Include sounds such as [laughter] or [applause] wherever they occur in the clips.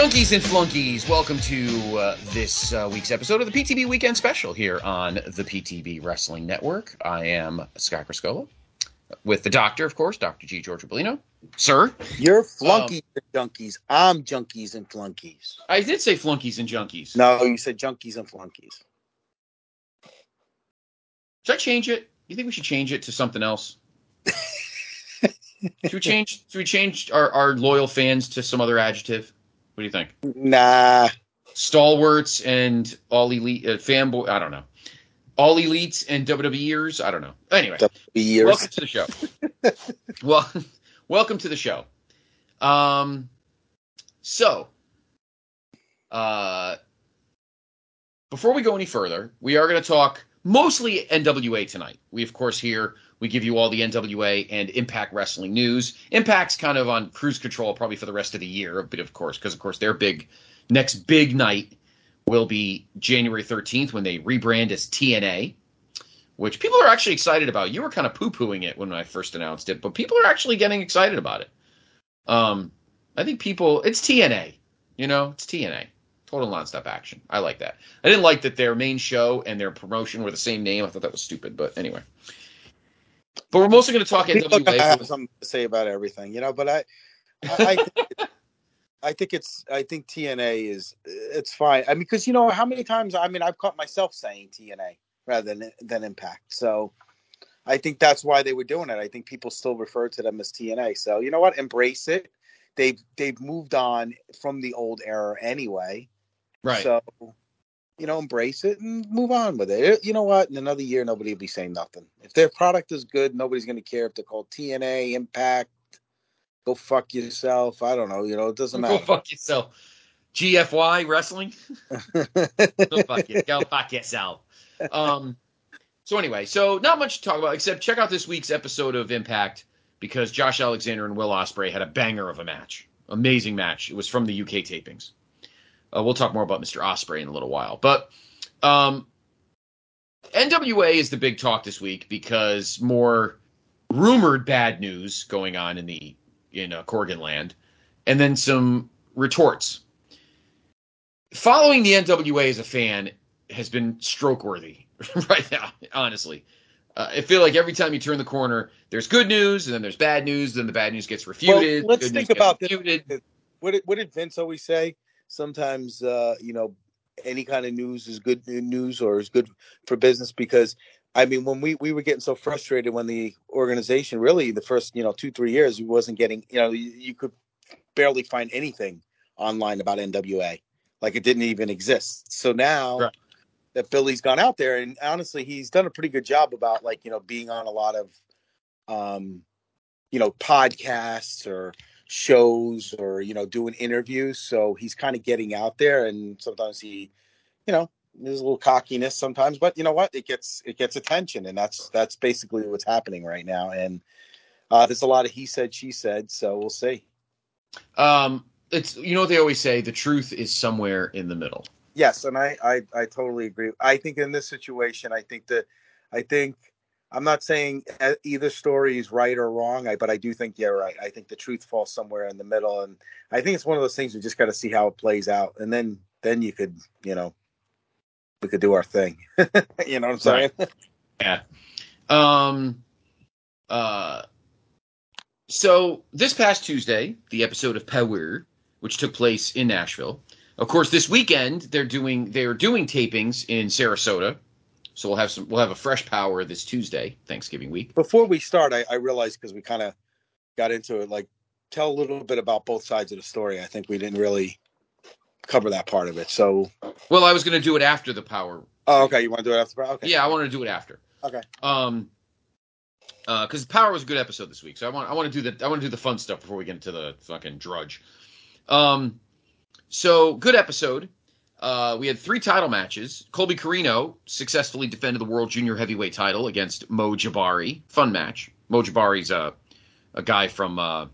Junkies and flunkies, welcome to uh, this uh, week's episode of the PTB Weekend Special here on the PTB Wrestling Network. I am Scott Criscuolo, with the doctor, of course, Dr. G. George Bolino. Sir, You're flunkies and junkies. I'm junkies and flunkies. I did say flunkies and junkies. No, you said junkies and flunkies. Should I change it? You think we should change it to something else? [laughs] should we change? Should we change our, our loyal fans to some other adjective? What do you think? Nah. Stalwarts and all elite uh, fanboy. I don't know. All elites and WWEers. I don't know. Anyway, Years. welcome to the show. [laughs] well, welcome to the show. Um, so, uh, before we go any further, we are going to talk mostly NWA tonight. We, of course, here we give you all the NWA and Impact Wrestling news. Impact's kind of on cruise control probably for the rest of the year, but of course, because of course their big next big night will be January 13th when they rebrand as TNA, which people are actually excited about. You were kind of poo pooing it when I first announced it, but people are actually getting excited about it. Um, I think people, it's TNA, you know, it's TNA. Total nonstop action. I like that. I didn't like that their main show and their promotion were the same name. I thought that was stupid, but anyway. But we're mostly going to talk People NWA. have something to say about everything, you know. But I, I, I, [laughs] think, I think it's. I think TNA is. It's fine. I mean, because you know how many times. I mean, I've caught myself saying TNA rather than than Impact. So, I think that's why they were doing it. I think people still refer to them as TNA. So you know what? Embrace it. They've they've moved on from the old era anyway. right. So, you know, embrace it and move on with it. You know what? In another year, nobody will be saying nothing. If their product is good, nobody's going to care if they're called TNA, Impact. Go fuck yourself. I don't know. You know, it doesn't matter. Go fuck yourself. GFY wrestling. Go [laughs] fuck you. Go fuck yourself. Um. So anyway, so not much to talk about except check out this week's episode of Impact because Josh Alexander and Will Ospreay had a banger of a match. Amazing match. It was from the UK tapings. Uh, we'll talk more about Mr. Ospreay in a little while, but um, NWA is the big talk this week because more rumored bad news going on in the in uh, Corgan land, and then some retorts. Following the NWA as a fan has been stroke worthy [laughs] right now, honestly. Uh, I feel like every time you turn the corner, there's good news, and then there's bad news, then the bad news gets refuted. let's think about this. what, did, what did Vince always say? Sometimes, uh, you know, any kind of news is good news or is good for business because, I mean, when we, we were getting so frustrated when the organization really the first, you know, two, three years, we wasn't getting, you know, you, you could barely find anything online about NWA. Like it didn't even exist. So now Right. that Billy's gone out there, and honestly, he's done a pretty good job about like you know being on a lot of, um, you know, podcasts or shows or you know doing interviews. So he's kind of getting out there, and sometimes he, you know, there's a little cockiness sometimes, but you know what? It gets it gets attention, and that's that's basically what's happening right now. And uh, there's a lot of he said she said, so we'll see. Um, it's you know what they always say: the truth is somewhere in the middle. Yes, and I, I I totally agree. I think in this situation, I think that I think I'm not saying e- either story is right or wrong, I, but I do think you're right. I think the truth falls somewhere in the middle, and I think it's one of those things we just got to see how it plays out, and then then you could you know we could do our thing. [laughs] you know what I'm saying? [laughs] Yeah. Um. Uh. So this past Tuesday, the episode of Power, which took place in Nashville. Of course, this weekend they're doing they're doing tapings in Sarasota. So we'll have some we'll have a fresh Power this Tuesday, Thanksgiving week. Before we start, I, I realized because we kind of got into it, like tell a little bit about both sides of the story. I think we didn't really cover that part of it. So, Well, I was going to do it after the Power. oh, okay, you want to do it after? Okay, Yeah, I wanted to do it after. Okay. Um. Uh Because the Power was a good episode this week, so I want I want to do the I want to do the fun stuff before we get into the fucking drudge. Um. so good episode. Uh, we had three title matches. Colby Corino successfully defended the World Junior Heavyweight title against Mo Jabari. Fun match. Mo Jabari's a a guy from uh,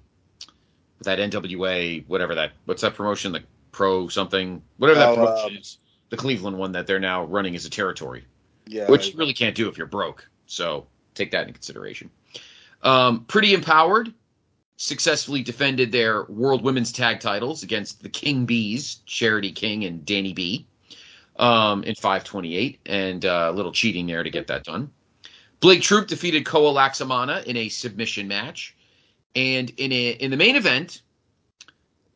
that NWA, whatever that what's that promotion, the Pro something, whatever that Oh, promotion um, is, the Cleveland one that they're now running as a territory Yeah. which you really can't do if you're broke. So take that into consideration. Um, Pretty Empowered successfully defended their World Women's Tag titles against the King Bees, Charity King and Danny B, um, in 528, and uh, a little cheating there to get that done. Blake Troop defeated Koa Laxamana in a submission match, and in a in the main event.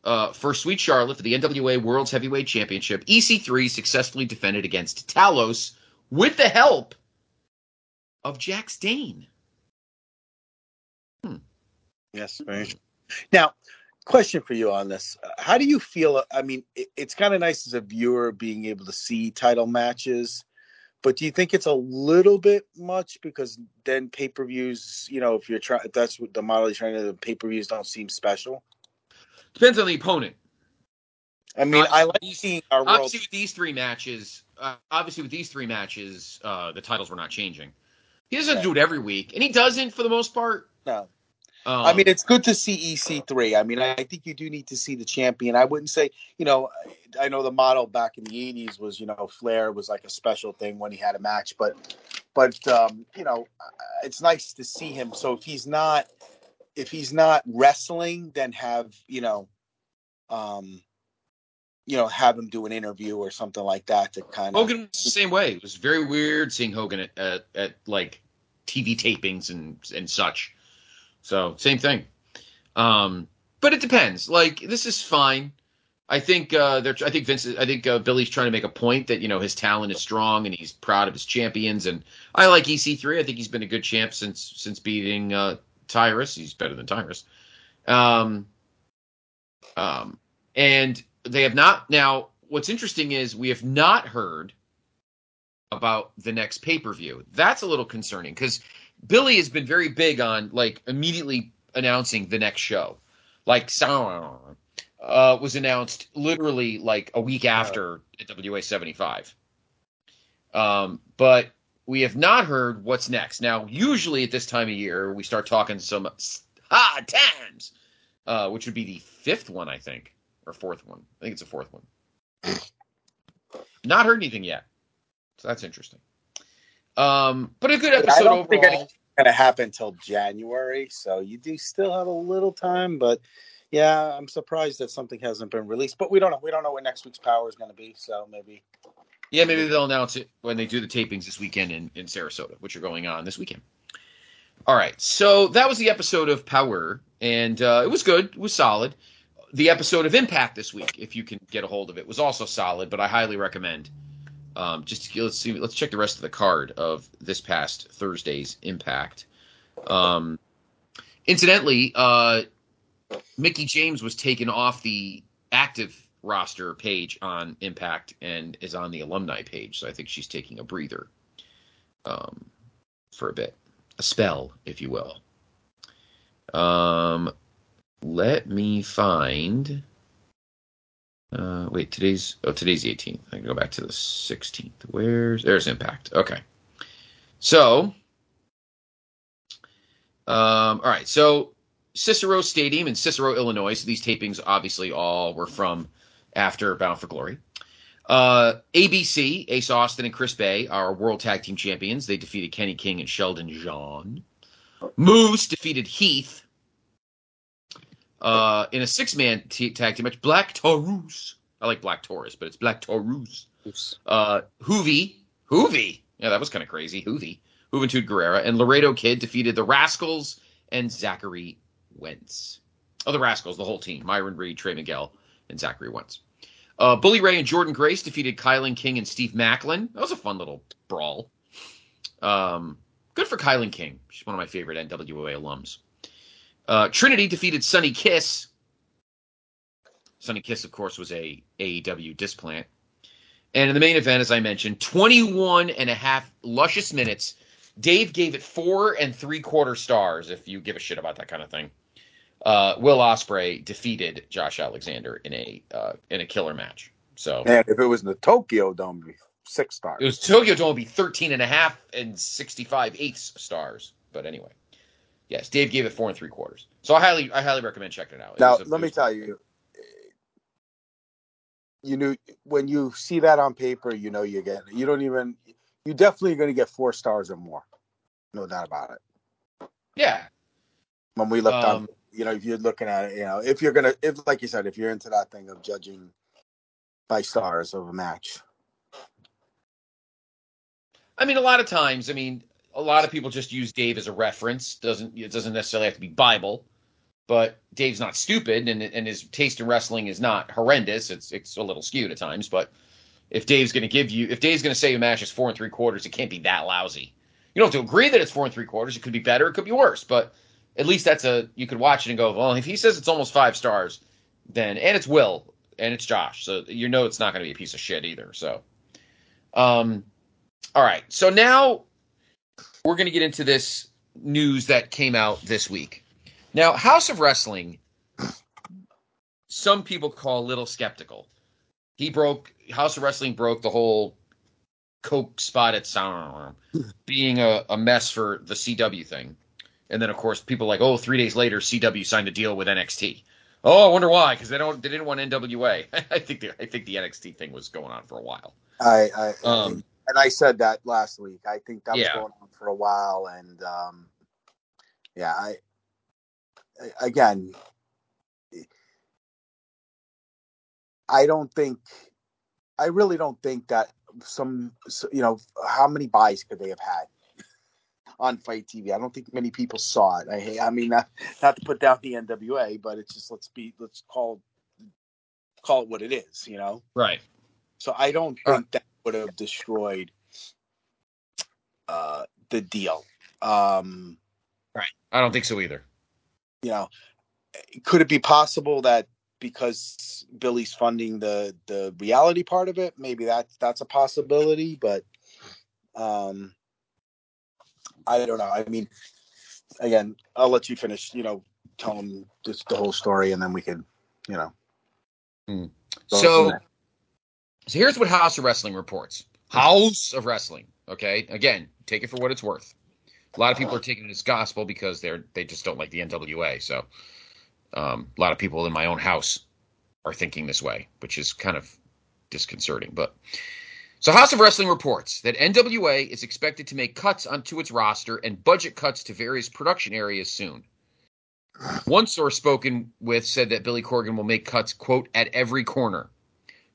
Uh, for Sweet Charlotte for the NWA World's Heavyweight Championship, EC3 successfully defended against Talos with the help of Jax Dane. Yes, very true. Now, question for you on this: Uh, How do you feel? I mean, it, it's kind of nice as a viewer being able to see title matches, but do you think it's a little bit much because then pay per views? You know, if you're trying, if that's what the model you're trying to, pay per views don't seem special. Depends on the opponent. I mean, Uh, I like these- seeing our world. Obviously, with these three matches, uh, obviously with these three matches, uh, the titles were not changing. He doesn't Yeah. do it every week, and he doesn't for the most part. No. Um, I mean, it's good to see EC3. I mean, I think you do need to see the champion. I wouldn't say, you know, I know the model back in the 80s was, you know, Flair was like a special thing when he had a match, but, but, um, you know, it's nice to see him. So if he's not, if he's not wrestling, then have, you know, um, you know, have him do an interview or something like that to kind of. Hogan was the same way. It was very weird seeing Hogan at, at, at like TV tapings and and such. So same thing. Um, but it depends. Like this is fine. I think uh, they're. I think Vince. I think uh, Billy's trying to make a point that you know his talent is strong and he's proud of his champions. And I like EC3. I think he's been a good champ since since beating uh, Tyrus. He's better than Tyrus. Um, um, and they have not now. What's interesting is we have not heard about the next pay per view. That's a little concerning because Billy has been very big on like immediately announcing the next show. Like uh, was announced literally like a week after WA seventy five. Um, but we have not heard what's next. Now, usually at this time of year, we start talking some hard times, uh, which would be the fifth one, I think, or fourth one. I think it's the fourth one. [laughs] Not heard anything yet, so that's interesting. Um, but a good episode I don't think overall. going to happen until January, so you do still have a little time. But yeah, I'm surprised that something hasn't been released. But we don't know. We don't know what next week's power is going to be. So maybe. Yeah, maybe they'll announce it when they do the tapings this weekend in, in Sarasota, which are going on this weekend. All right, so that was the episode of Power, and uh, it was good. It was solid. The episode of Impact this week, if you can get a hold of it, was also solid, but I highly recommend. Um, just to, let's see, let's check the rest of the card of this past Thursday's Impact. Um, incidentally, uh, Mickie James was taken off the active roster page on Impact and is on the alumni page. So I think she's taking a breather um, for a bit, a spell, if you will. Um, let me find. Uh, wait, today's oh today's the 18th. I can go back to the 16th. Where's there's Impact? Okay, so um, all right, so Cicero Stadium in Cicero, Illinois. So these tapings obviously all were from after Bound for Glory. Uh, ABC, Ace Austin and Chris Bey are World Tag Team Champions. They defeated Kenny King and Sheldon Jean. Moose defeated Heath uh, in a six-man t- tag team match. Black Taurus. I like Black Taurus, but it's Black Taurus. Uh, Hoovy. Hoovy. Yeah, that was kind of crazy. Hoovy. Juventud Guerrera. And Laredo Kid defeated the Rascalz and Zachary Wentz. Oh, the Rascalz, the whole team. Myron Reed, Trey Miguel, and Zachary Wentz. Uh, Bully Ray and Jordynne Grace defeated Kilynn King and Steve Maclin. That was a fun little brawl. Um, good for Kilynn King. She's one of my favorite NWA alums. Uh, Trinity defeated Sunny Kiss. Sunny Kiss, of course, was a AEW displant. And in the main event, as I mentioned, 21 and a half luscious minutes. Dave gave it four and three quarter stars, if you give a shit about that kind of thing. uh, Will Ospreay defeated Josh Alexander in a uh, in a killer match. So And if it was in the Tokyo Dome, be six stars. it was Tokyo Dome would be 13 and a half and 65 eighths stars. But anyway, yes, Dave gave it four and three quarters. So I highly I highly recommend checking it out. It now, a- let me tell you, you knew when you see that on paper, you know you're getting. You don't even. You definitely going to get four stars or more. No doubt about it. Yeah, When we looked Um, on, you know, if you're looking at it, you know, if you're gonna, if like you said, if you're into that thing of judging by stars of a match, I mean, a lot of times, I mean, a lot of people just use Dave as a reference. Doesn't it doesn't necessarily have to be Bible, but Dave's not stupid, and and his taste in wrestling is not horrendous. It's it's a little skewed at times, but if Dave's going to give you, if Dave's going to say a match is four and three quarters, it can't be that lousy. You don't have to agree that it's four and three quarters. It could be better, it could be worse, but at least that's a you could watch it and go, well, if he says it's almost five stars, then and it's Will and it's Josh, so you know it's not going to be a piece of shit either. So, um, all right, so now we're going to get into this news that came out this week. Now, House of Wrestling, some people call a little skeptical. He broke House of Wrestling broke the whole Coke spot at Samhain being a, a mess for the CW thing. And then of course people like, oh, three days later CW signed a deal with NXT. Oh, I wonder why, because they don't they didn't want NWA. [laughs] I think the I think the NXT thing was going on for a while. I, I Um, and I said that last week. I think that was Yeah. going on for a while, and um, yeah, I I- again, I don't think, I really don't think that some, you know, how many buys could they have had [laughs] on FITE TV? I don't think many people saw it. I, I mean, not, not to put down the NWA, but it's just let's be, let's call, call it what it is, you know. Right. So I don't Uh, think that would have destroyed uh, the deal. Um, I don't think so either. you know, could it be possible that because Billy's funding the the reality part of it, maybe that's that's a possibility, but um, I don't know. I mean, again, I'll let you finish. You know, tell them just the whole story, and then we can, you know. Go So. So here's what House of Wrestling reports. House of Wrestling. Okay, again, take it for what it's worth. A lot of people are taking it as gospel because they're they just don't like the NWA. So, um, a lot of people in my own house are thinking this way, which is kind of disconcerting. But so, House of Wrestling reports that NWA is expected to make cuts onto its roster and budget cuts to various production areas soon. One source spoken with said that Billy Corgan will make cuts, quote, at every corner.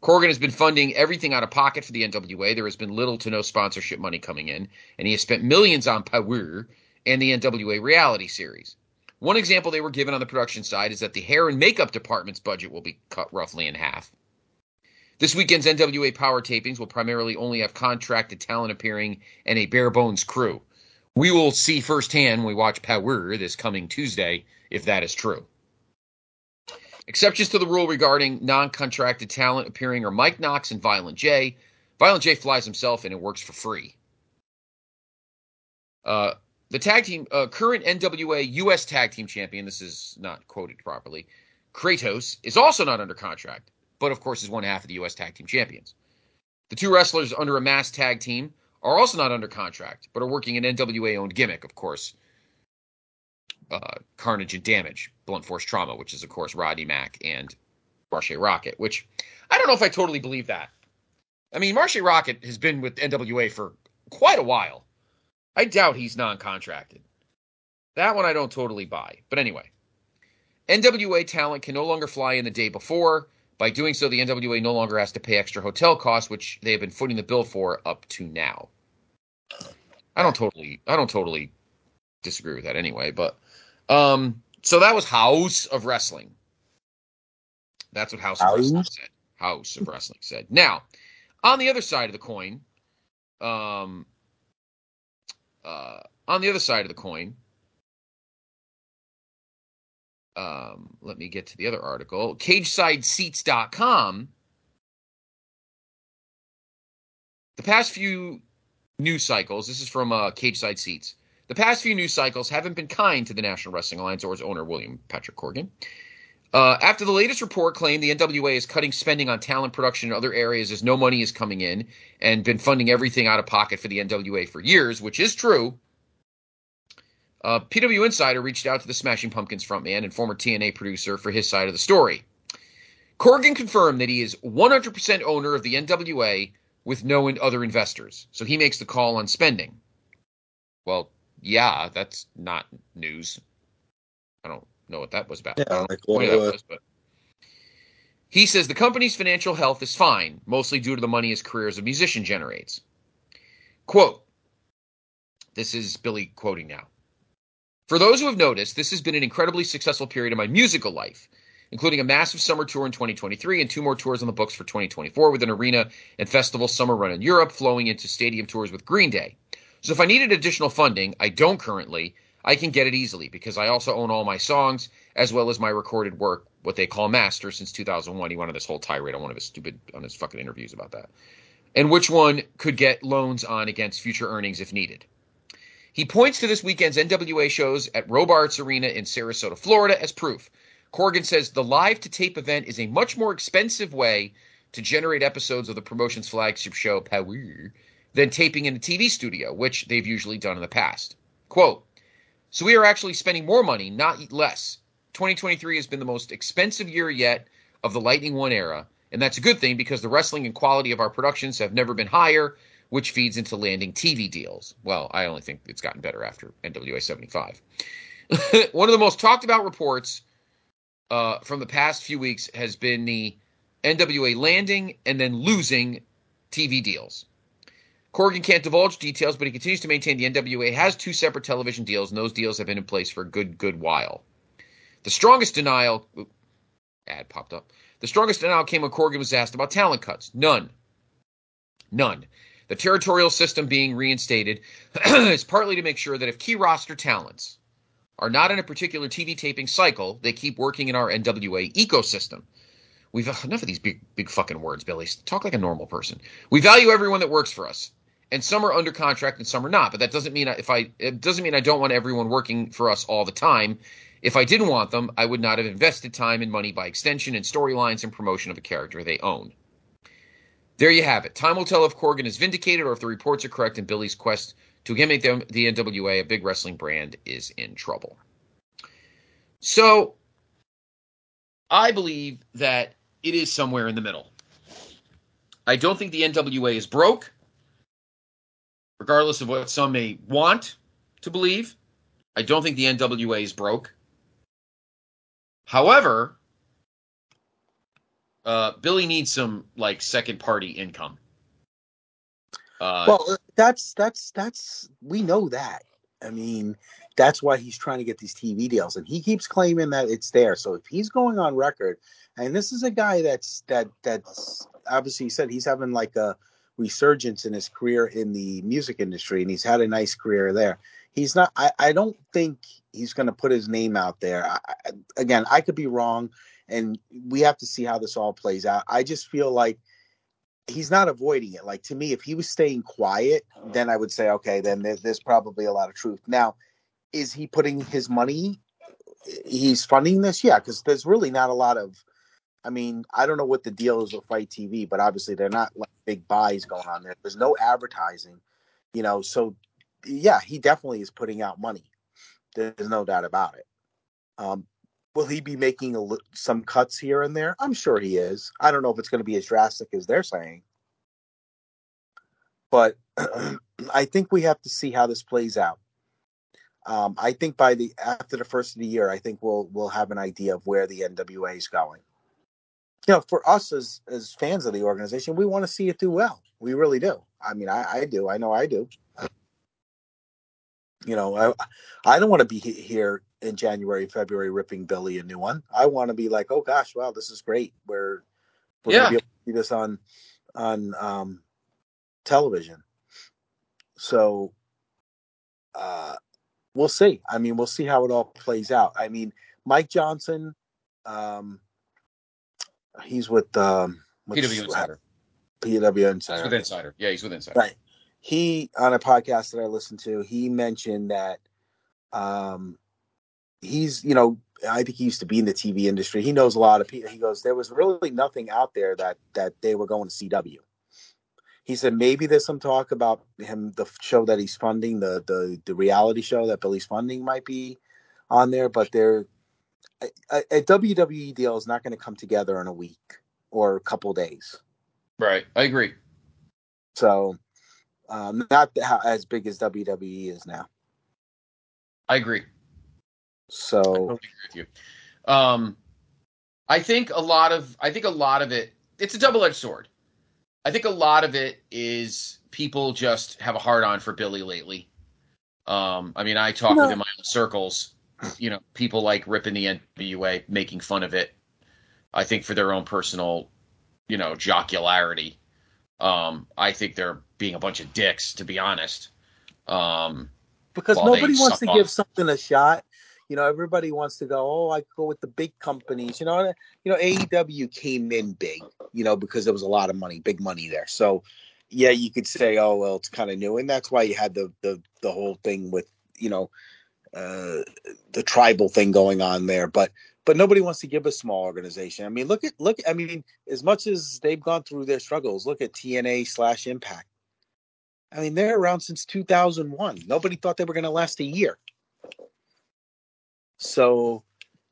Corgan has been funding everything out of pocket for the NWA. There has been little to no sponsorship money coming in, and he has spent millions on Power and the NWA reality series. One example they were given on the production side is that the hair and makeup department's budget will be cut roughly in half. This weekend's NWA Power tapings will primarily only have contracted talent appearing and a bare bones crew. We will see firsthand when we watch Power this coming Tuesday if that is true. Exceptions to the rule regarding non contracted talent appearing are Mike Knox and Violent J. Violent J flies himself and it works for free. Uh, the tag team, uh, current NWA U.S. Tag Team Champion, this is not quoted properly, Kratos, is also not under contract, but of course is one half of the U.S. Tag Team Champions. The two wrestlers under a mass tag team are also not under contract, but are working an NWA owned gimmick, of course. Uh, Carnage and Damage, Blunt Force Trauma, which is, of course, Roddy Mack and Marche Rocket, which I don't know if I totally believe that. I mean, Marche Rocket has been with NWA for quite a while. I doubt he's non contracted. That one I don't totally buy. But anyway, NWA talent can no longer fly in the day before. By doing so, the NWA no longer has to pay extra hotel costs, which they have been footing the bill for up to now. I don't totally, I don't totally disagree with that anyway. But um, so that was House of Wrestling. That's what House of Wrestling said. House of Wrestling said. Now, on the other side of the coin, um, uh, on the other side of the coin, um, let me get to the other article. CagesideSeats.com. The past few news cycles, this is from uh, Cage Side Seats. The past few news cycles haven't been kind to the National Wrestling Alliance or its owner, William Patrick Corgan. Uh, after the latest report claimed the NWA is cutting spending on talent production in other areas as no money is coming in and been funding everything out of pocket for the NWA for years, which is true, uh, PW Insider reached out to the Smashing Pumpkins frontman and former TNA producer for his side of the story. Corgan confirmed that he is 100% owner of the NWA with no other investors, so he makes the call on spending. Well, yeah, that's not news. I don't know what that was about. Yeah, I don't like, what what- that was, but he says the company's financial health is fine, mostly due to the money his career as a musician generates. Quote, this is Billy quoting now. For those who have noticed, this has been an incredibly successful period of my musical life, including a massive summer tour in 2023 and two more tours on the books for 2024 with an arena and festival summer run in Europe, flowing into stadium tours with Green Day. So if I needed additional funding, I don't currently, I can get it easily because I also own all my songs as well as my recorded work, what they call master since 2001. He went on this whole tirade on one of his stupid on his fucking interviews about that. And which one could get loans on against future earnings if needed. He points to this weekend's NWA shows at Robarts Arena in Sarasota, Florida as proof. Corgan says the live to tape event is a much more expensive way to generate episodes of the promotion's flagship show, Power, than taping in a TV studio, which they've usually done in the past. Quote, so we are actually spending more money, not less. 2023 has been the most expensive year yet of the Lightning One era, and that's a good thing because the wrestling and quality of our productions have never been higher, which feeds into landing TV deals. Well, I only think it's gotten better after NWA 75. [laughs] One of the most talked about reports uh, from the past few weeks has been the NWA landing and then losing TV deals. Corgan can't divulge details, but he continues to maintain the NWA has two separate television deals, and those deals have been in place for a good, good while. The strongest denial oop, ad popped up. The strongest denial came when Corgan was asked about talent cuts. None. None. The territorial system being reinstated [clears throat] is partly to make sure that if key roster talents are not in a particular TV taping cycle, they keep working in our NWA ecosystem. We've enough of these big, big fucking words, Billy. Talk like a normal person. We value everyone that works for us, and some are under contract and some are not. But that doesn't mean if I it doesn't mean I don't want everyone working for us all the time. If I didn't want them, I would not have invested time and money by extension in storylines and promotion of a character they own. There you have it. Time will tell if Corgan is vindicated or if the reports are correct and Billy's quest to make them, the NWA a big wrestling brand is in trouble. So, I believe that it is somewhere in the middle. I don't think the NWA is broke, regardless of what some may want to believe. I don't think the NWA is broke. However, uh, Billy needs some like second party income. Uh, well, that's that's that's we know that. I mean, that's why he's trying to get these TV deals, and he keeps claiming that it's there. So if he's going on record, and this is a guy that's that that's obviously said he's having like a resurgence in his career in the music industry, and he's had a nice career there. He's not. I, I don't think he's going to put his name out there. I, again, I could be wrong, and we have to see how this all plays out. I just feel like he's not avoiding it. Like to me, if he was staying quiet, then I would say, okay, then there, there's probably a lot of truth. Now, is he putting his money? He's funding this, yeah, because there's really not a lot of. I mean, I don't know what the deal is with FITE TV, but obviously they're not like big buys going on there. There's no advertising, you know. So, yeah, he definitely is putting out money. There's no doubt about it. Um, will he be making a, some cuts here and there? I'm sure he is. I don't know if it's going to be as drastic as they're saying, but [clears throat] I think we have to see how this plays out. Um, I think by the after the first of the year, I think we'll we'll have an idea of where the NWA is going. You know, for us as as fans of the organization, we want to see it do well. We really do. I mean, I, I do. I know I do. You know, I I don't want to be he- here in January, February, ripping Billy a new one. I want to be like, oh gosh, wow, this is great. We're we're Yeah. gonna be able to see this on on um, television. So uh, we'll see. I mean, we'll see how it all plays out. I mean, Mike Johnson, um, he's with um, what's- PW Insider. PW He's Insider. with Insider. Yeah, he's with Insider. Right. He on a podcast that I listened to, he mentioned that Um, he's you know I think he used to be in the TV industry. He knows a lot of people. He goes, there was really nothing out there that that they were going to CW. He said maybe there's some talk about him, the show that he's funding, the the the reality show that Billy's funding might be on there, but they're a, a WWE deal is not going to come together in a week or a couple days. Right. I agree. So, um, not how, as big as WWE is now. I agree. So, I totally agree with you. Um, I think a lot of I think a lot of it it's a double edged sword. I think a lot of it is people just have a hard on for Billy lately. Um, I mean, I talk No. with in my own circles. You know, people like ripping the NWA, making fun of it. I think for their own personal, you know, jocularity. Um, I think they're being a bunch of dicks, to be honest. Um, because nobody wants to give something a shot. You know, everybody wants to go. Oh, I go with the big companies. You know, you know, AEW came in big. You know, because there was a lot of money, big money there. So, yeah, you could say, oh well, it's kind of new, and that's why you had the the the whole thing with you know, uh, the tribal thing going on there. But but nobody wants to give a small organization. I mean, look at look. I mean, as much as they've gone through their struggles, look at TNA slash Impact. I mean, they're around since 2001. Nobody thought they were going to last a year. So,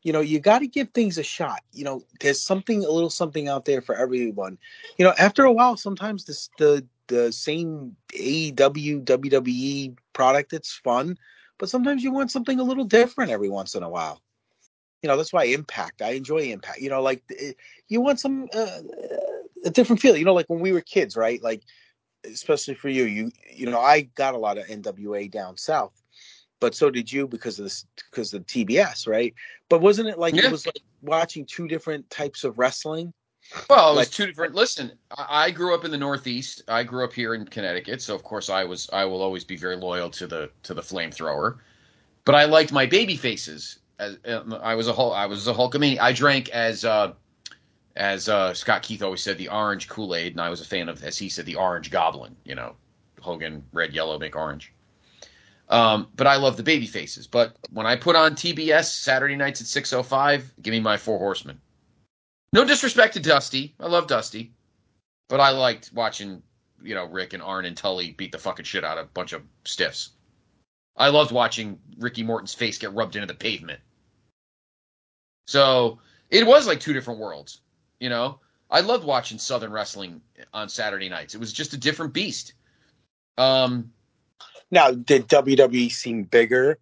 you know, you got to give things a shot. You know, there's something, a little something out there for everyone. You know, after a while, sometimes this the the same AEW WWE product. It's fun, but sometimes you want something a little different every once in a while. You know, that's why Impact. I enjoy Impact. You know, like eh, you want some uh, a different feel. You know, like when we were kids, right? Like especially for you, you you know, I got a lot of NWA down south, but so did you because of this because of TBS, right? But wasn't it like Yeah. it was like watching two different types of wrestling? Well, it was Like- two different. Listen, I, grew up in the Northeast. I grew up here in Connecticut, so of course I was. I will always be very loyal to the to the flamethrower. But I liked my baby faces. As uh, I was a Hul- I was a Hulkamania. I drank as uh, as uh, Scott Keith always said, the orange Kool Aid, and I was a fan of, as he said, the orange Goblin. You know, Hogan, red, yellow, make orange. Um, but I love the baby faces. But when I put on TBS Saturday nights at six oh five, give me my Four Horsemen. No disrespect to Dusty. I love Dusty. But I liked watching, you know, Rick and Arn and Tully beat the fucking shit out of a bunch of stiffs. I loved watching Ricky Morton's face get rubbed into the pavement. So it was like two different worlds, you know? I loved watching Southern wrestling on Saturday nights. It was just a different beast. Um, Now, did WWE seem bigger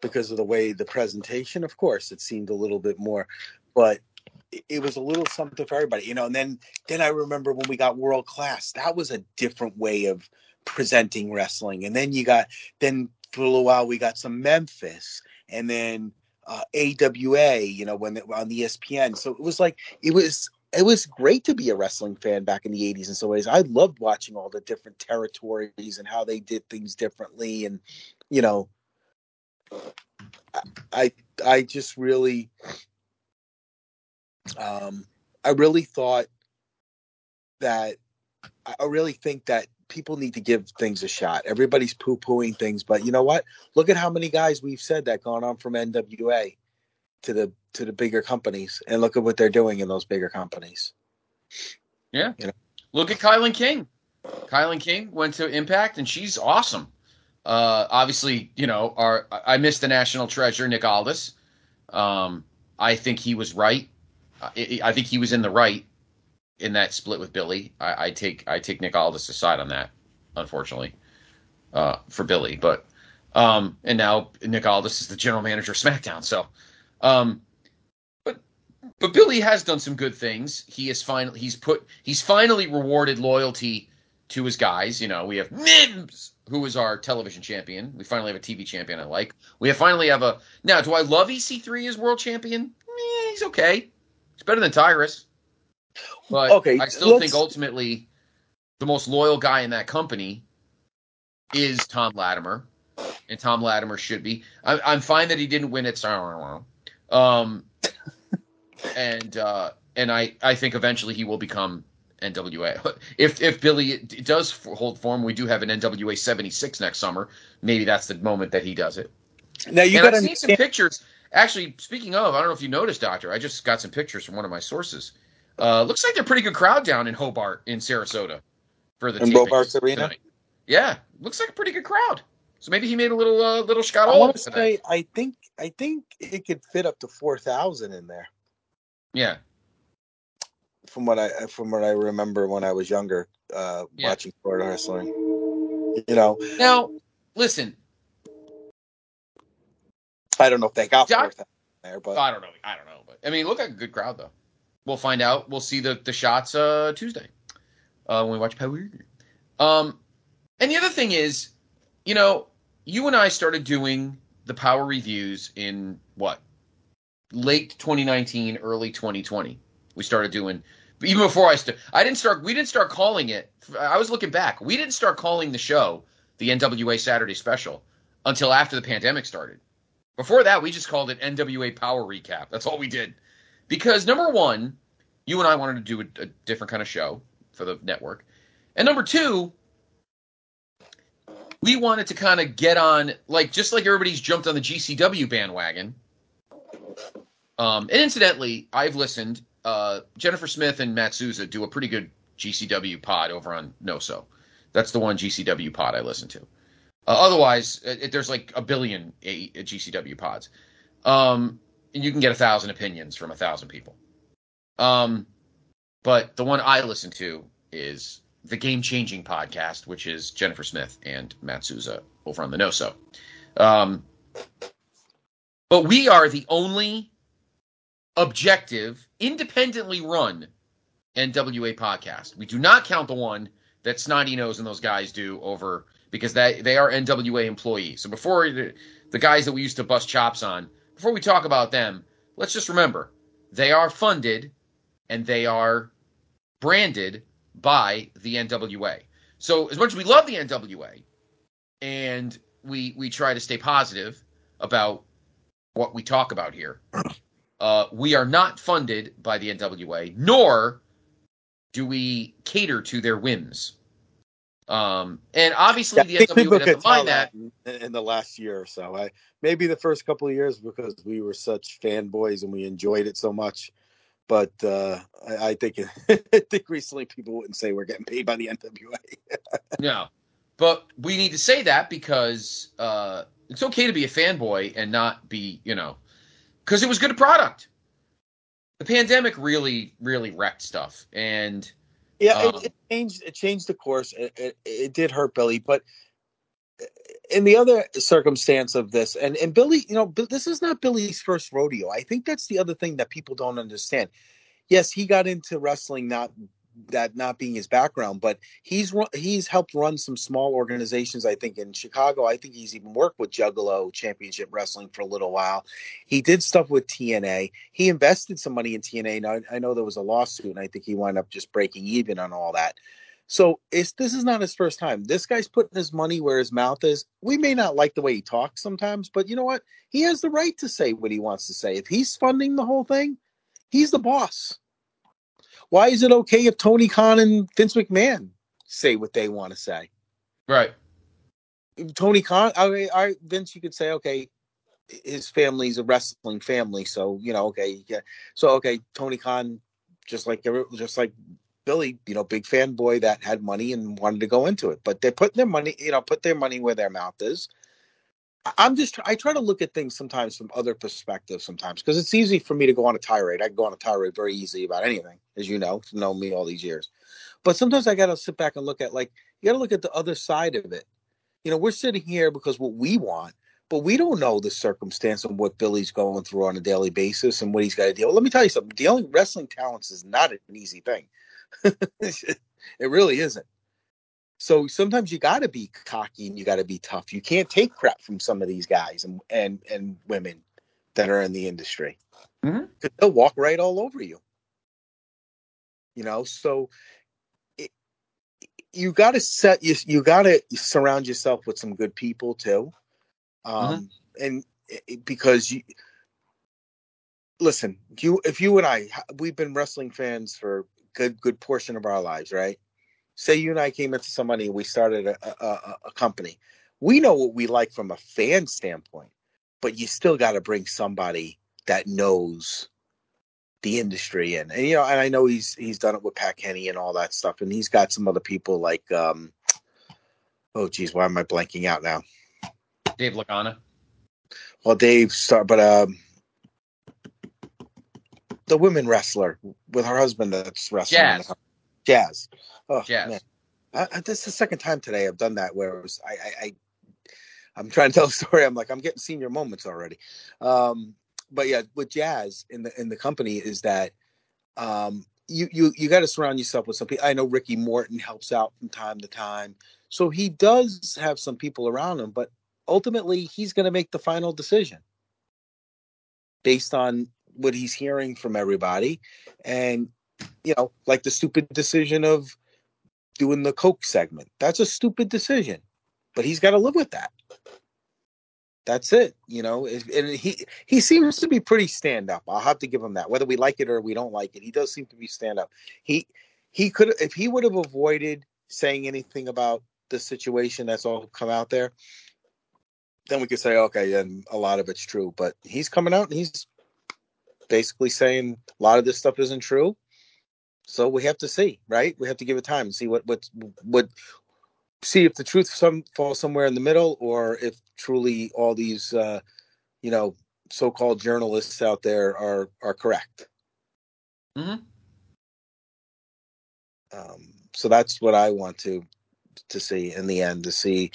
because of the way the presentation? Of course, it seemed a little bit more, but it- was a little something for everybody, you know. And then, then I remember when we got World Class, that was a different way of presenting wrestling. And then you got, then for a little while we got some Memphis, and then uh, AWA, you know, when on the ESPN. So it was like it was it was great to be a wrestling fan back in the 80s in some ways. I loved watching all the different territories and how they did things differently. And, you know, I, I just really, um, I really thought that, I really think that people need to give things a shot. Everybody's poo pooing things, but you know what? Look at how many guys we've said that gone on from NWA to the, to the bigger companies and look at what they're doing in those bigger companies. Yeah. Look at Kilynn King. Kilynn King went to Impact, and she's awesome. Uh, obviously, you know, our I missed the national treasure, Nick Aldis. Um, I think he was right. I, think he was in the right in that split with Billy. I, I take I take Nick Aldis' aside on that, unfortunately, uh, for Billy. But um, and now Nick Aldis is the general manager of SmackDown. So, um, but but Billy has done some good things. He is finally he's put he's finally rewarded loyalty to his guys. You know, we have Mims, who is our television champion. We finally have a TV champion I like. We have finally have a now. Do I love EC3 as world champion? Eh, he's okay. He's better than Tyrus. But Okay, I still think ultimately the most loyal guy in that company is Tom Latimer, and Tom Latimer should be. I, I'm fine that he didn't win at Star um, [laughs] and uh, and I, I think eventually he will become NWA. [laughs] If if Billy does hold form, we do have an NWA 76 next summer. Maybe that's the moment that he does it. Now you got to see some pictures. Actually, speaking of, I don't know if you noticed, Doctor. I just got some pictures from one of my sources. Uh, looks like they're pretty good crowd down in Hobart in Sarasota for the In taping Robarts Arena? tonight. Yeah, looks like a pretty good crowd. So maybe he made a little uh, little Scott I Hall want to for that. say I think I think it could fit up to four thousand in there. Yeah, From what I from what I remember when I was younger, uh, Yeah. watching Florida wrestling. You know, Now, listen, I don't know if they got Doc- four thousand there, but I don't know. I don't know, but I mean, look like a good crowd though. We'll find out. We'll see the the shots uh Tuesday uh, when we watch Power. Um, and the other thing is, you know, you and I started doing the Power reviews in what late 2019, early 2020. We started doing even before I started. I didn't start. We didn't start calling it. I was looking back. We didn't start calling the show the NWA Saturday Special until after the pandemic started. Before that, we just called it NWA Power Recap. That's all we did. Because number one, you and I wanted to do a, a different kind of show for the network. And number two, we wanted to kind of get on, like, just like everybody's jumped on the GCW bandwagon. Um, and incidentally, I've listened. Uh, Jennifer Smith and Matt Souza do a pretty good GCW pod over on No So. That's the one GCW pod I listen to. Uh, otherwise, it, there's like a billion a, a GCW pods. Um, and you can get a thousand opinions from a thousand people. Um, but the one I listen to is the Game Changing podcast, which is Jennifer Smith and Matt Souza over on the No So. Um, but we are the only objective, independently run NWA podcast. We do not count the one that Snotty Nose and those guys do over because they they are NWA employees. So before the, the guys that we used to bust chops on, before we talk about them, let's just remember they are funded and they are branded by the NWA. So as much as we love the NWA and we we try to stay positive about what we talk about here, uh, we are not funded by the NWA, nor do we cater to their whims. Um, and obviously Yeah, the NWA doesn't could tell mind that. that in, in the last year or so. I, maybe the first couple of years because we were such fanboys and we enjoyed it so much. But uh, I, I think [laughs] I think recently people wouldn't say we're getting paid by the NWA. [laughs] No, but we need to say that because uh, it's okay to be a fanboy and not be, you know, because it was good product. The pandemic really, really wrecked stuff, and Yeah, Um, it, it changed. It changed the course. It, it, it did hurt Billy, but in the other circumstance of this, and and Billy, you know, this is not Billy's first rodeo. I think that's the other thing that people don't understand. Yes, he got into wrestling not that not being his background, but he's he's helped run some small organizations. I think in Chicago. I think he's even worked with Juggalo Championship Wrestling for a little while. He did stuff with TNA. He invested some money in TNA. Now I know there was a lawsuit, and I think he wound up just breaking even on all that. So it's this is not his first time. This guy's putting his money where his mouth is. We may not like the way he talks sometimes, but you know what? He has the right to say what he wants to say. If he's funding the whole thing, he's the boss. Why is it okay if Tony Khan and Vince McMahon say what they want to say? right, Tony Khan, I, I, Vince, you could say, okay, his family's a wrestling family, so you know, okay, yeah. so okay, Tony Khan, just like just like Billy, you know, big fanboy that had money and wanted to go into it, but they're putting their money, you know, put their money where their mouth is. I'm just, I try to look at things sometimes from other perspectives sometimes because it's easy for me to go on a tirade. I can go on a tirade very easily about anything, as you know, to know me all these years. But sometimes I got to sit back and look at, like, you got to look at the other side of it. You know, we're sitting here because what we want, but we don't know the circumstance of what Billy's going through on a daily basis and what he's got to deal. Let me tell you something: dealing wrestling talents is not an easy thing. [laughs] it really isn't. So sometimes you got to be cocky and you got to be tough. You can't take crap from some of these guys and and and women that are in the industry. Mhm. 'Cause They'll walk right all over you. You know, so it, you got to set you you got to surround yourself with some good people too, um, and it, because you listen, you if you and I we've been wrestling fans for a good good portion of our lives, right? Say you and I came into somebody and we started a, a, a, company. We know what we like from a fan standpoint, but you still got to bring somebody that knows the industry and, and you know and I know he's he's done it with Pat Kenney and all that stuff and he's got some other people like um oh geez why am I blanking out now Dave Lagana. well Dave start but um the women wrestler with her husband that's wrestling Jazz. the- Jazz oh Jazz. man I, I, this is the second time today I've done that where it was I, I, I I'm trying to tell a [laughs] story. I'm like I'm getting senior moments already. Um, but yeah, with Jazz in the in the company is that um, you you you got to surround yourself with some people. I know Ricky Morton helps out from time to time, so he does have some people around him. But ultimately, he's going to make the final decision based on what he's hearing from everybody, and you know, like the stupid decision of doing the Coke segment. That's a stupid decision, but he's got to live with that. That's it, you know. And he he seems to be pretty stand up. I'll have to give him that. Whether we like it or we don't like it, he does seem to be stand up. He he could if he would have avoided saying anything about the situation that's all come out there, then we could say okay, and a lot of it's true. But he's coming out and he's basically saying a lot of this stuff isn't true. So we have to see, right? We have to give it time and see what what what see if the truth some falls somewhere in the middle, or if truly all these uh, you know so-called journalists out there are are correct. Mm-hmm. Um, so that's what I want to to see in the end to see.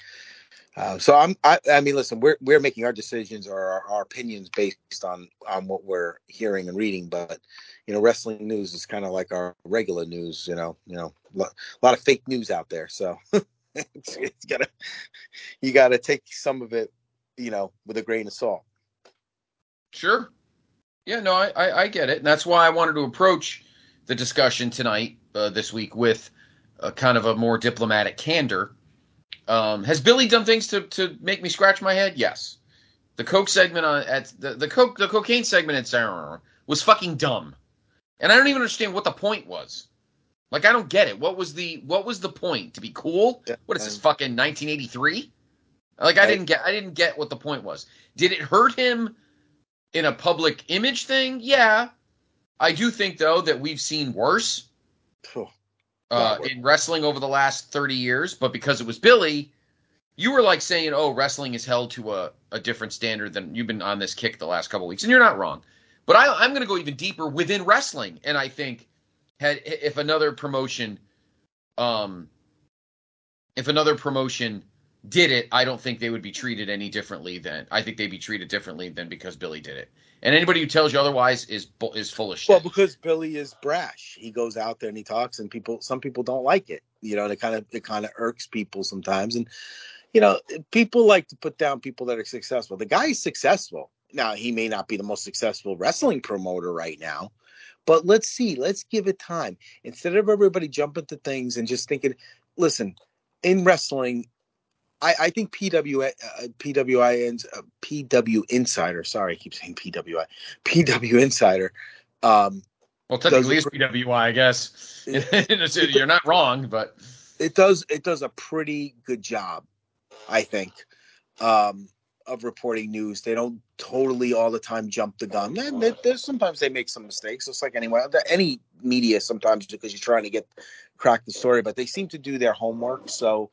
Uh, so I'm I, I mean listen we're we're making our decisions or our, our opinions based on on what we're hearing and reading but you know wrestling news is kind of like our regular news you know you know a lot, a lot of fake news out there so [laughs] it's, it's gotta you gotta take some of it you know with a grain of salt Sure. Yeah, no, I, I, I get it. And that's why I wanted to approach the discussion tonight, uh, this week, with a kind of a more diplomatic candor. Um, has Billy done things to, to make me scratch my head? Yes. The coke segment on at the, the coke the cocaine segment at Sarah was fucking dumb, and I don't even understand what the point was. Like I don't get it. What was the what was the point? To be cool? What is this fucking 1983? Like I didn't get I didn't get what the point was. Did it hurt him in a public image thing? Yeah. I do think though that we've seen worse Phew. Uh, in wrestling over the last 30 years, but because it was Billy, you were like saying, "Oh, wrestling is held to a, a different standard than you've been on this kick the last couple weeks," and you're not wrong. But I, I'm going to go even deeper within wrestling, and I think had if another promotion, um, if another promotion did it, I don't think they would be treated any differently than I think they'd be treated differently than because Billy did it. And anybody who tells you otherwise is is full of shit. well because billy is brash. He goes out there and he talks and people some people don't like it. You know it kind of it kind of irks people sometimes. And you know people like to put down people that are successful. The guy is successful. Now he may not be the most successful wrestling promoter right now but let's see. Let's give it time. Instead of everybody jumping to things and just thinking listen in wrestling I, I think PW uh, PWI uh, PW Insider. Sorry, I keep saying PWI. PW Insider. Um, well, technically, it's PWI, I guess. [laughs] You're not wrong, but it does it does a pretty good job, I think, um, of reporting news. They don't totally all the time jump the gun. And there- there's sometimes they make some mistakes, It's like anyone, any media sometimes because you're trying to get crack the story. But they seem to do their homework. So,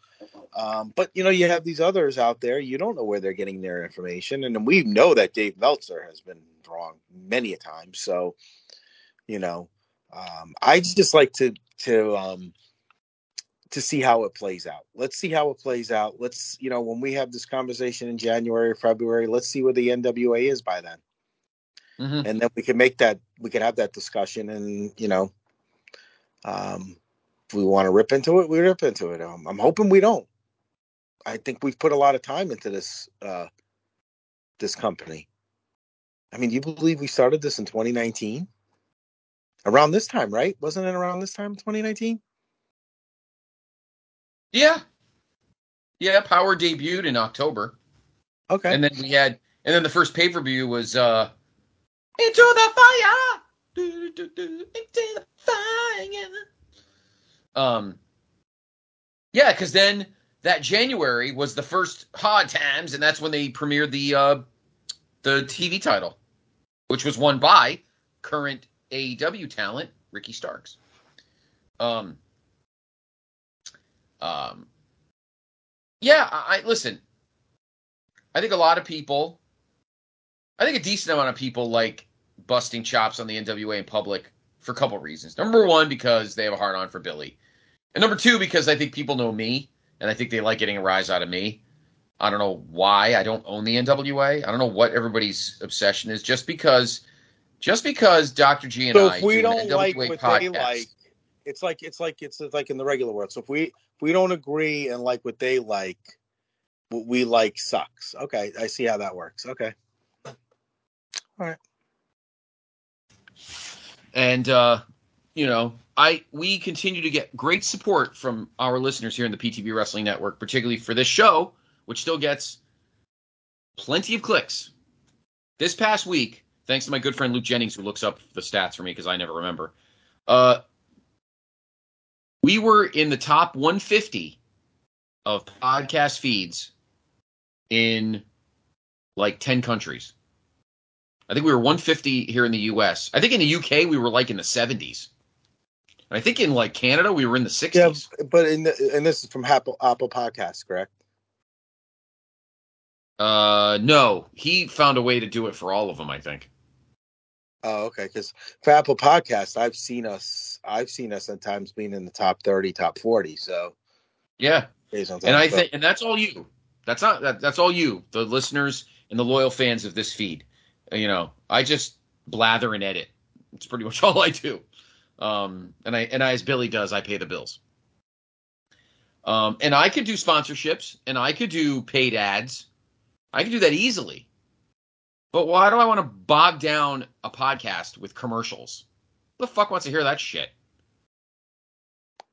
um, but you know, you have these others out there. You don't know where they're getting their information, and we know that Dave Meltzer has been wrong many a time. So, you know, um, I just like to to um, to see how it plays out. Let's see how it plays out. Let's, you know, when we have this conversation in January or February, let's see where the NWA is by then. Mhm. And then we can make that, we can have that discussion. And, you know, um, we want to rip into it, we rip into it. Um, I'm hoping we don't. I think we've put a lot of time into this, uh, this company. I mean, do you believe we started this in 2019? Around this time, right? Wasn't it around this time, 2019? yeah, yeah. Powerrr debuted in October, Okay. and then we had, and then the first pay per view was uh, Into the Fire, Do, do, do, Into the Fire. Um, yeah, because then that January was the first Hard Times, and that's when they premiered the uh, the TV title, which was won by current AEW talent Ricky Starks. Um, um, yeah, I, I listen. I think a lot of people, I think a decent amount of people like busting chops on the NWA in public for a couple reasons. Number one, because they have a hard on for Billy, and number two, because I think people know me and I think they like getting a rise out of me. I don't know why I don't own the NWA. I don't know what everybody's obsession is. Just because, just because Dr. G and So I if we do don't an like what podcast, they like, it's like it's like it's like in the regular world. So if we if we don't agree and like what they like, what we like sucks. Okay, I see how that works. Okay. All right. And uh, you know, I we continue to get great support from our listeners here in the PTB Wrestling Network, particularly for this show, which still gets plenty of clicks. This past week, thanks to my good friend Luke Jennings, who looks up the stats for me because I never remember. Uh, we were in the top 150 of podcast feeds in like 10 countries. I think we were 150 here in the US. I think in the UK we were like in the 70s. I think in like Canada we were in the 60s. Yeah, but in the, and this is from Apple Apple Podcasts, correct? Uh no, he found a way to do it for all of them, I think. Oh, okay. Because for Apple Podcasts, I've seen us. I've seen us at times being in the top thirty, top forty. So Yeah. And I think and that's all you. That's not that, that's all you, the listeners and the loyal fans of this feed. You know, I just blather and edit. It's pretty much [laughs] all I do. Um and I and I, as Billy does, I pay the bills. Um and I could do sponsorships and I could do paid ads. I could do that easily. But why do I want to bog down a podcast with commercials? Who the fuck wants to hear that shit?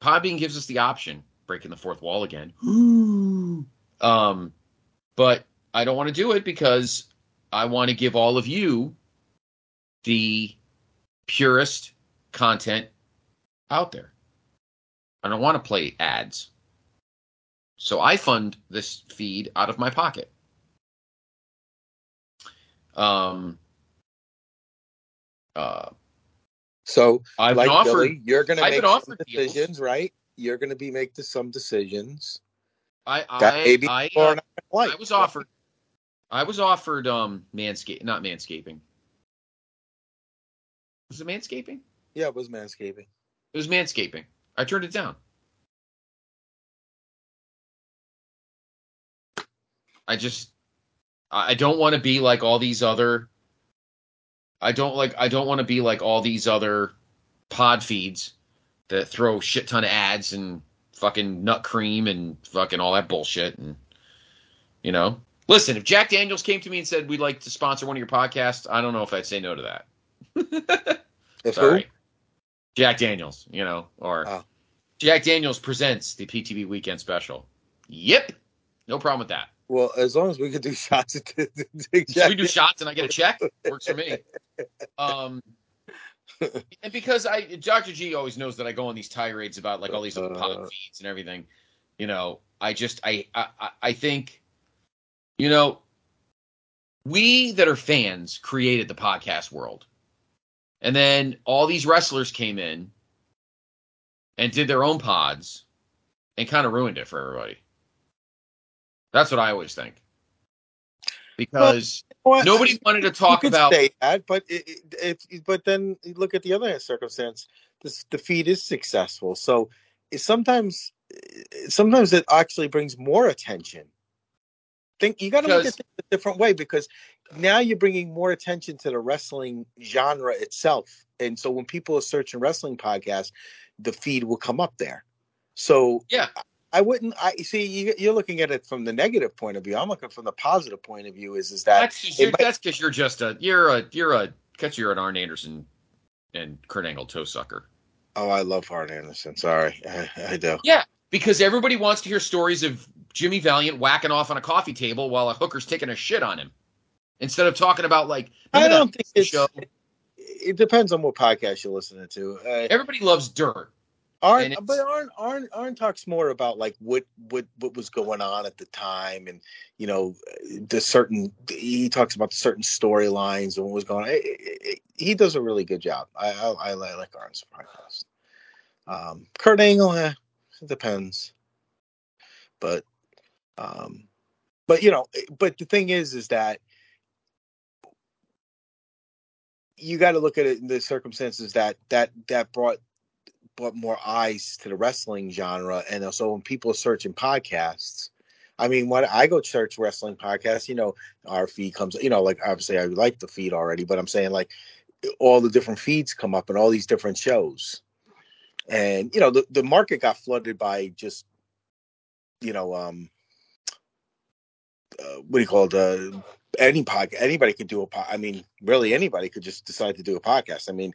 Podbean gives us the option, breaking the fourth wall again. [gasps] Um, but I don't want to do it because I want to give all of you the purest content out there. I don't want to play ads. So I fund this feed out of my pocket. Um, uh, So, I've like offered. Billy, you're going to make some offered deals. decisions, right? You're going to be making some decisions I I I, uh, are not gonna like. I was offered. I was offered um manscape, not manscaping. Was it manscaping? Yeah, it was manscaping. It was manscaping. I turned it down. I just I don't want to be like all these other I don't like I don't want to be like all these other pod feeds that throw shit ton of ads and fucking nut cream and fucking all that bullshit and you know. Listen, if Jack Daniels came to me and said we'd like to sponsor one of your podcasts, I don't know if I'd say no to that. [laughs] If Sorry. Jack Daniels, you know, or Oh. Jack Daniels presents the PTB weekend special. Yep. No problem with that. Well, as long as we could do shots at the, the, So we do shots and I get a check. Works for me. Um, [laughs] and because I Dr. G always knows that I go on these tirades about like all these Uh. feeds and everything. You know, I just I I- I think, you know, we that are fans created the podcast world, and then all these wrestlers came in and did their own pods and kind of ruined it for everybody. That's what I always think. Because Well, nobody wanted to talk about that, but it, it, it, but then you look at the other circumstance. This the feed is successful, so it sometimes sometimes it actually brings more attention. Think you got to look at it a different way because now you're bringing more attention to the wrestling genre itself, and so when people are searching wrestling podcasts, the feed will come up there. So Yeah. I wouldn't. I see you, you're looking at it from the negative point of view. I'm looking from the positive point of view. Is is that That's because it you're, might- you're just a you're a you're a because you're an Arn Anderson and Kurt Angle toe sucker. Oh, I love Arn Anderson. Sorry, I, [laughs] I do. Yeah, because everybody wants to hear stories of Jimmy Valiant whacking off on a coffee table while a hooker's taking a shit on him, instead of talking about like I don't think it's. show. It depends on what podcast you're listening to. Uh, Everybody loves dirt. Arn, And it's- but Arn, Arn, Arn talks more about like what what what was going on at the time, and you know, the certain. He talks about the certain storylines and what was going on. It- it- he does a really good job. I I, I like Arn's podcast. Um, Kurt Angle, eh, depends, but um, but you know, but the thing is, is that you got to look at it in the circumstances that that that brought brought more eyes to the wrestling genre, and so when people are searching podcasts, I mean, when I go search wrestling podcasts, you know, our feed comes, you know, like obviously I like the feed already, but I'm saying like all the different feeds come up and all these different shows, and you know, the the market got flooded by just, you know, um, uh, what do you call it? Uh, any podcast, anybody could do a pod. I mean, really, anybody could just decide to do a podcast. I mean,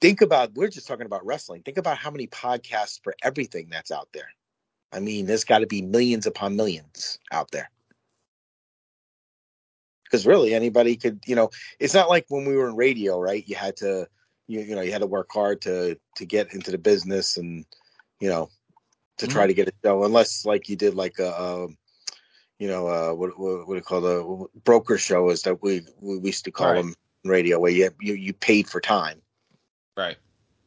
think about we're just talking about wrestling. Think about how many podcasts for everything that's out there. I mean, there's got to be millions upon millions out there. Because really, anybody could, you know, it's not like when we were in radio, right? You had to, you, you know, you had to work hard to to get into the business and, you know, to try to get a show, unless like you did like a, a you know, uh, what what what do you call the broker show is that we we used to call Right. them radio, where you you you paid for time Right.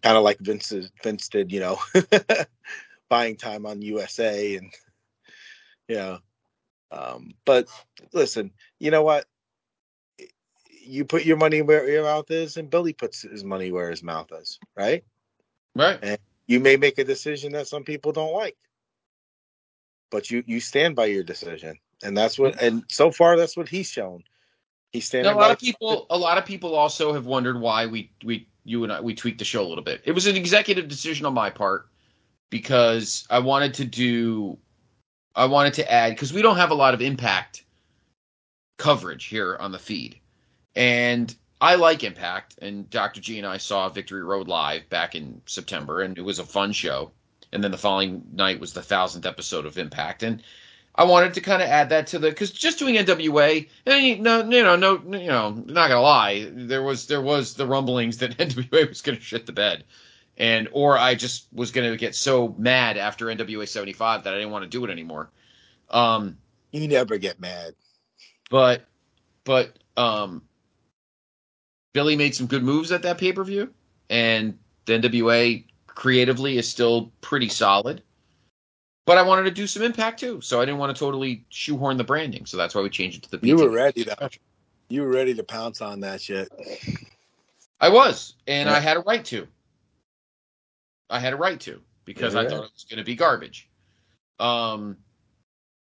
kind of like Vince Vince did, you know, [laughs] buying time on USA and you know. Um, but listen, you know what? You put your money where your mouth is, and Billy puts his money where his mouth is, right? Right. You may make a decision that some people don't like, but you you stand by your decision, and that's what. And so far, that's what he's shown. He's standing. Now, a lot by of people, a lot of people also have wondered why we we you and I we tweaked the show a little bit. It was an executive decision on my part because I wanted to do, I wanted to add because we don't have a lot of impact coverage here on the feed, and I like Impact. And Dr. G and I saw Victory Road live back in September, and it was a fun show. And then the following night was the thousandth episode of Impact, and I wanted to kind of add that to the because just doing NWA, and you no, you know, no, you know, not gonna lie, there was there was the rumblings that [laughs] NWA was gonna shit the bed, and or I just was gonna get so mad after NWA seventy five that I didn't want to do it anymore. Um, you never get mad. but but um, Billy made some good moves at that pay per view, and the NWA creatively is still pretty solid. But I wanted to do some impact too, so I didn't want to totally shoehorn the branding. So that's why we changed it to the. You were ready to you were ready to pounce on that shit. I was, and Yeah. I had a right to. I had a right to because I thought it was going to be garbage. Um,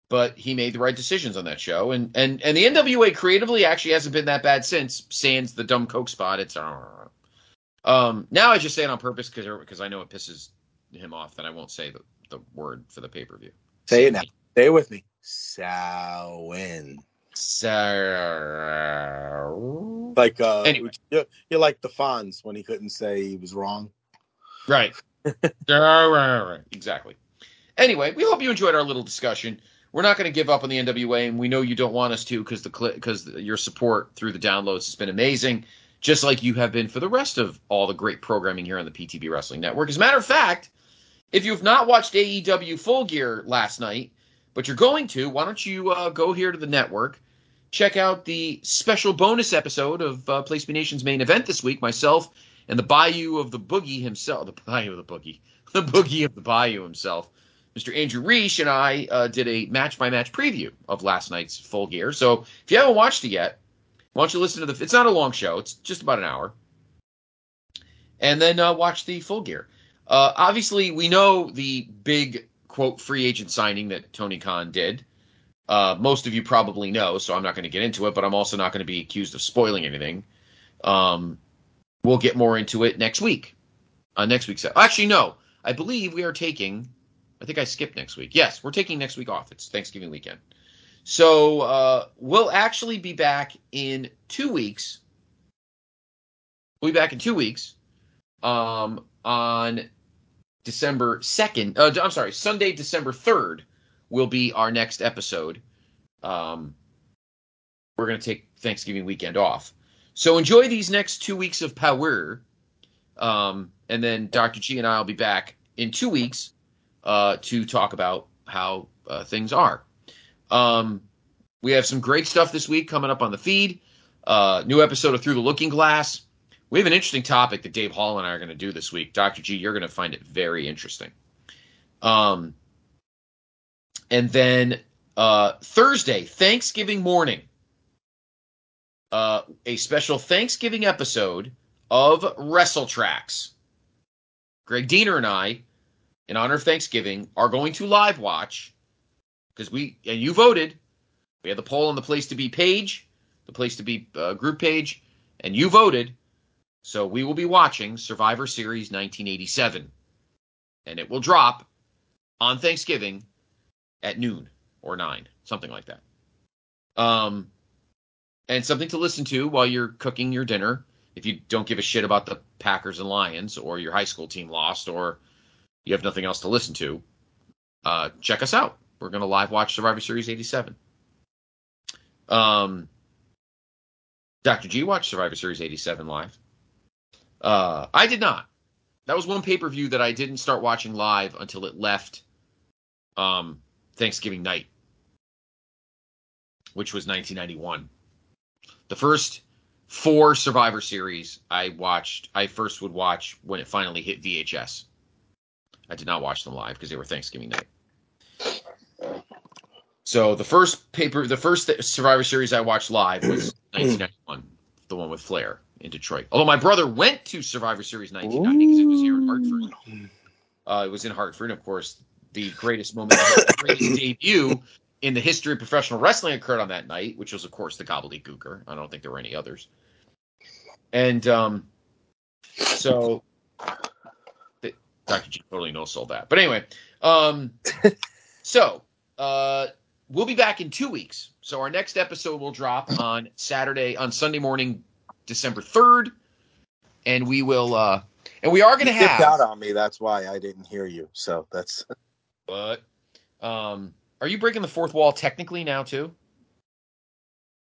but he made the right decisions on that show, and and and the NWA creatively actually hasn't been that bad since. Sans the dumb coke spot, it's uh, um. Now I just say it on purpose because because I know it pisses him off that I won't say the the word for the pay per view. Say it now. Stay with me. Samhain. So Like uh, Anyway. you're, you're like the Fonz when he couldn't say he was wrong. Right. [laughs] exactly. Anyway, we hope you enjoyed our little discussion. We're not going to give up on the NWA, and we know you don't want us to because the because your support through the downloads has been amazing, just like you have been for the rest of all the great programming here on the PTB Wrestling Network. As a matter of fact, if you've not watched AEW Full Gear last night, but you're going to, why don't you uh, go here to the network, check out the special bonus episode of uh, Place Be Nation's main event this week. Myself and the Bayou of the Boogie himself, the Bayou of the Boogie, [laughs] the Boogie of the Bayou himself, Mr. Andrew Reich and I uh, did a match by match preview of last night's Full Gear. So if you haven't watched it yet, why don't you listen to the? It's not a long show; it's just about an hour, and then uh, watch the Full Gear. Uh, obviously, we know the big quote free agent signing that Tony Khan did. Uh, most of you probably know, so I'm not going to get into it, but I'm also not going to be accused of spoiling anything. Um, we'll get more into it next week. Uh, next week's actually no, I believe we are taking. I think I skipped next week. Yes, we're taking next week off. It's Thanksgiving weekend, so uh, we'll actually be back in two weeks. We'll be back in two weeks. Um, on December 2nd, uh, I'm sorry, Sunday, December 3rd will be our next episode. Um, we're going to take Thanksgiving weekend off. So enjoy these next two weeks of power. Um, and then Dr. G and I will be back in two weeks uh, to talk about how uh, things are. Um, we have some great stuff this week coming up on the feed. Uh, new episode of Through the Looking Glass. We have an interesting topic that Dave Hall and I are going to do this week. Dr. G, you're going to find it very interesting. Um, and then uh, Thursday, Thanksgiving morning, uh, a special Thanksgiving episode of Wrestle Tracks. Greg Diener and I, in honor of Thanksgiving, are going to live watch because we and you voted. We had the poll on the place to be page, the place to be uh, group page, and you voted. So we will be watching Survivor Series 1987, and it will drop on Thanksgiving at noon or nine, something like that. Um, and something to listen to while you're cooking your dinner. If you don't give a shit about the Packers and Lions, or your high school team lost, or you have nothing else to listen to, uh, check us out. We're going to live watch Survivor Series 87. Um, Dr. G watched Survivor Series 87 live. Uh, I did not. That was one pay per view that I didn't start watching live until it left um, Thanksgiving night, which was 1991. The first four Survivor Series I watched, I first would watch when it finally hit VHS. I did not watch them live because they were Thanksgiving night. So the first paper, the first Survivor Series I watched live was [clears throat] 1991, the one with Flair in Detroit. Although my brother went to Survivor Series 1990 because it was here in Hartford. Uh, it was in Hartford, of course. The greatest moment, the greatest debut in the history of professional wrestling occurred on that night, which was, of course, the Gobbledygooker. I don't think there were any others. And um, so, Dr. G totally no sold that. But anyway, um, [laughs] so uh, we'll be back in two weeks. So our next episode will drop on Saturday, on Sunday morning, December third, and we will. Uh, and we are going to have. out on me. That's why I didn't hear you. So that's [laughs] But um, are you breaking the fourth wall technically now too?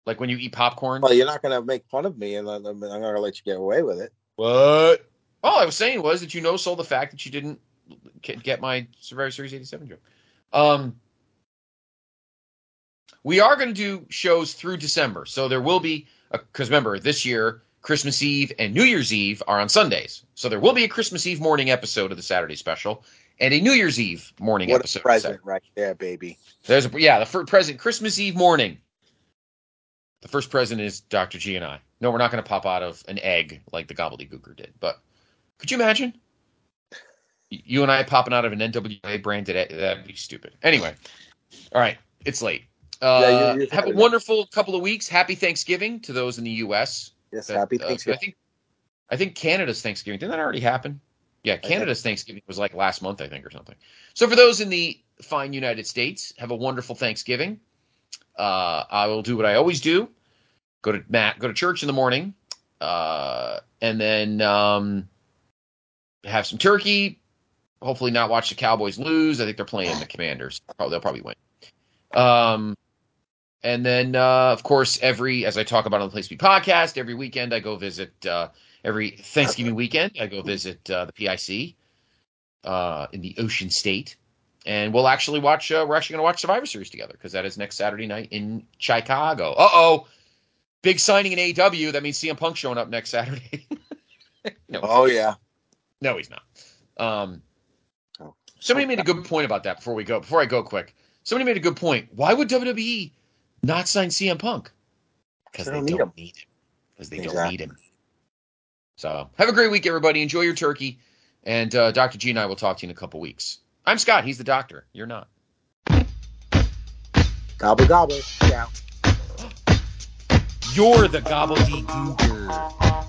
Like when you eat popcorn? well. You're not going to make fun of me, and I'm I'm not going to let you get away with it. What? All I was saying was that you no sold the fact that you didn't get get my Survivor Series 87 joke. Um, we are going to do shows through December. So there will be, because remember, this year, Christmas Eve and New Year's Eve are on Sundays. So there will be a Christmas Eve morning episode of the Saturday special and a New Year's Eve morning What episode. a present right there, baby. There's a, yeah, the first present, Christmas Eve morning. The first present is Dr. G and I. No, we're not going to pop out of an egg like the gobbledygooker did. But could you imagine? You and I popping out of an NWA branded egg? That'd be stupid. Anyway, all right, it's late. Uh, Yeah, you- you've have a enough. wonderful couple of weeks. Happy Thanksgiving to those in the U.S. Yes, That, happy uh, Thanksgiving. I think, I think Canada's Thanksgiving didn't that already happen? Yeah, Canada's Thanksgiving was like last month, I think, or something. So for those in the fine United States, have a wonderful Thanksgiving. Uh, I will do what I always do: go to Matt, go to church in the morning, uh, and then um, have some turkey. Hopefully, not watch the Cowboys lose. I think they're playing the [sighs] Commanders. Probably they'll probably win. Um, and then, uh, of course, every as I talk about on the Place to Be podcast, every weekend I go visit. Uh, every Thanksgiving weekend I go visit uh, the PIC uh, in the Ocean State, and we'll actually watch. Uh, we're actually going to watch Survivor Series together because that is next Saturday night in Chicago. Uh oh, big signing in AEW. That means CM Punk showing up next Saturday. [laughs] no, Oh yeah. No, he's not. Um, Oh. somebody made a good point about that before we go. Before I go quick, somebody made a good point. Why would WWE not sign CM Punk? Because They they don't don't, need him. Because they don't need him. So have a great week, everybody. Enjoy your turkey, and uh, Dr. G and I will talk to you in a couple weeks. I'm Scott. He's the doctor. You're not. Gobble gobble. Yeah. [gasps] You're the gobbledygooker.